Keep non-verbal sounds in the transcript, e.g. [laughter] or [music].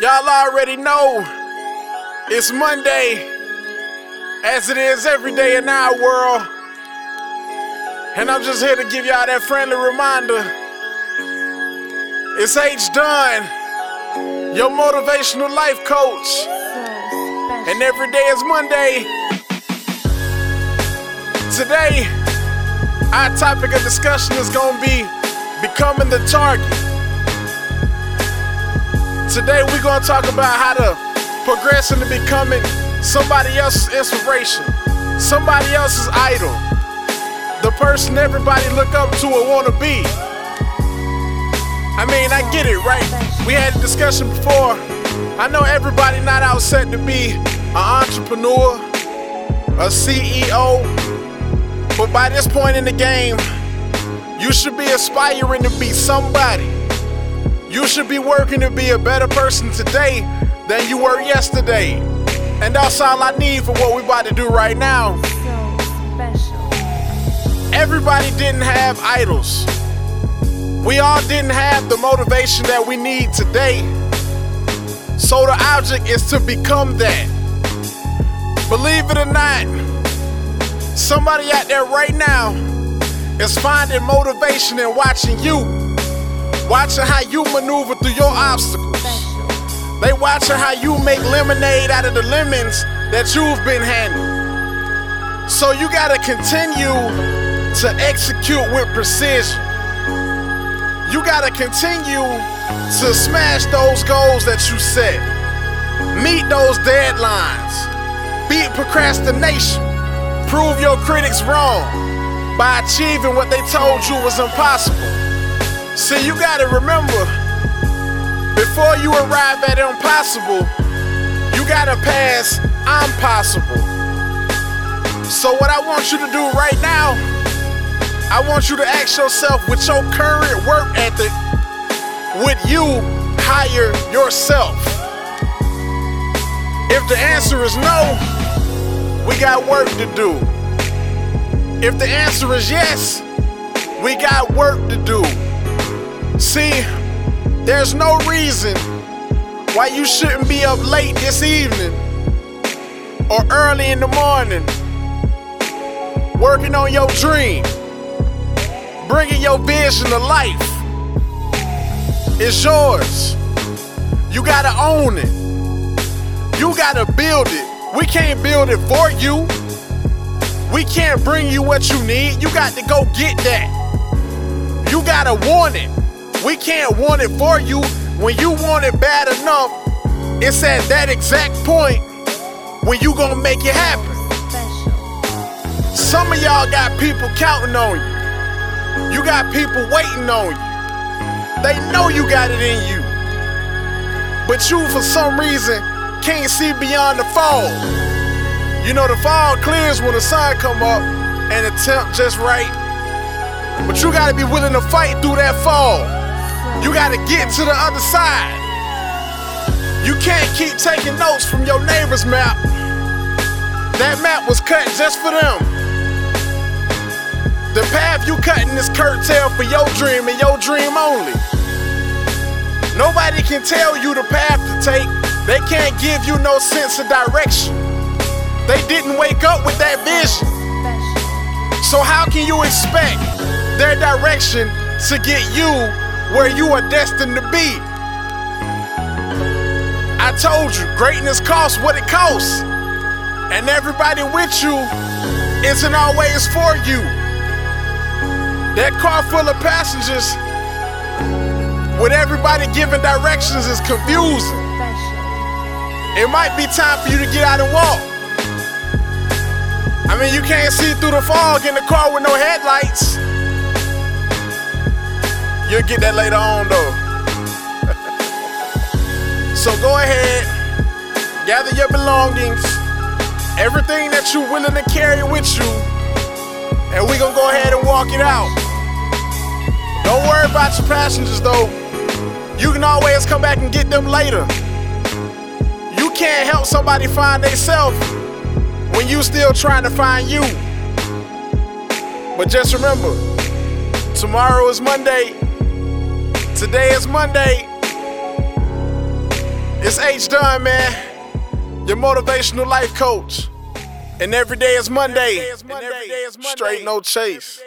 Y'all already know it's Monday, as it is every day in our world. And I'm just here to give y'all that friendly reminder. It's H Dunn, your motivational life coach. And every day is Monday. Today, our topic of discussion is gonna be becoming the target. Today we're gonna talk about how to progress into becoming somebody else's inspiration, somebody else's idol, the person everybody look up to or wanna be. I mean, I get it, right? We had a discussion before. I know everybody not out set to be an entrepreneur, a CEO, but by this point in the game, you should be aspiring to be somebody. You should be working to be a better person today than you were yesterday. And that's all I need for what we about to do right now. Everybody didn't have idols. We all didn't have the motivation that we need today. So the object is to become that. Believe it or not, somebody out there right now is finding motivation in watching you, watching how you maneuver through your obstacles. They watching how you make lemonade out of the lemons that you've been handling. So you gotta continue to execute with precision. You gotta continue to smash those goals that you set. Meet those deadlines. Beat procrastination. Prove your critics wrong by achieving what they told you was impossible. See, you gotta remember before you arrive at impossible, you gotta pass I'm possible. So, what I want you to do right now, I want you to ask yourself with your current work ethic, would you hire yourself? If the answer is no, we got work to do. If the answer is yes, we got work to do. See, there's no reason why you shouldn't be up late this evening or early in the morning working on your dream, bringing your vision to life. It's yours. You gotta own it. You gotta build it. We can't build it for you. We can't bring you what you need. You got to go get that. You gotta want it. We can't want it for you. When you want it bad enough, it's at that exact point when you gonna make it happen. Some of y'all got people counting on you. You got people waiting on you. They know you got it in you. But you, for some reason, can't see beyond the fall. You know, the fall clears when the sun come up and the temp just right. But you gotta be willing to fight through that fall. You gotta get to the other side. You can't keep taking notes from your neighbor's map. That map was cut just for them. The path you cutting is curtailed for your dream and your dream only. Nobody can tell you the path to take. They can't give you no sense of direction. They didn't wake up with that vision. So how can you expect their direction to get you where you are destined to be? I told you, greatness costs what it costs. And everybody with you isn't always for you. That car full of passengers with everybody giving directions is confusing. It might be time for you to get out and walk. I mean, you can't see through the fog in the car with no headlights. You'll get that later on, though. [laughs] so go ahead, gather your belongings, everything that you're willing to carry with you, and we gonna go ahead and walk it out. Don't worry about your passengers, though. You can always come back and get them later. You can't help somebody find themselves when you still trying to find you. But just remember, tomorrow is Monday. Today is Monday. It's H Dunn, man. Your motivational life coach. And every day is Monday. Straight no chase.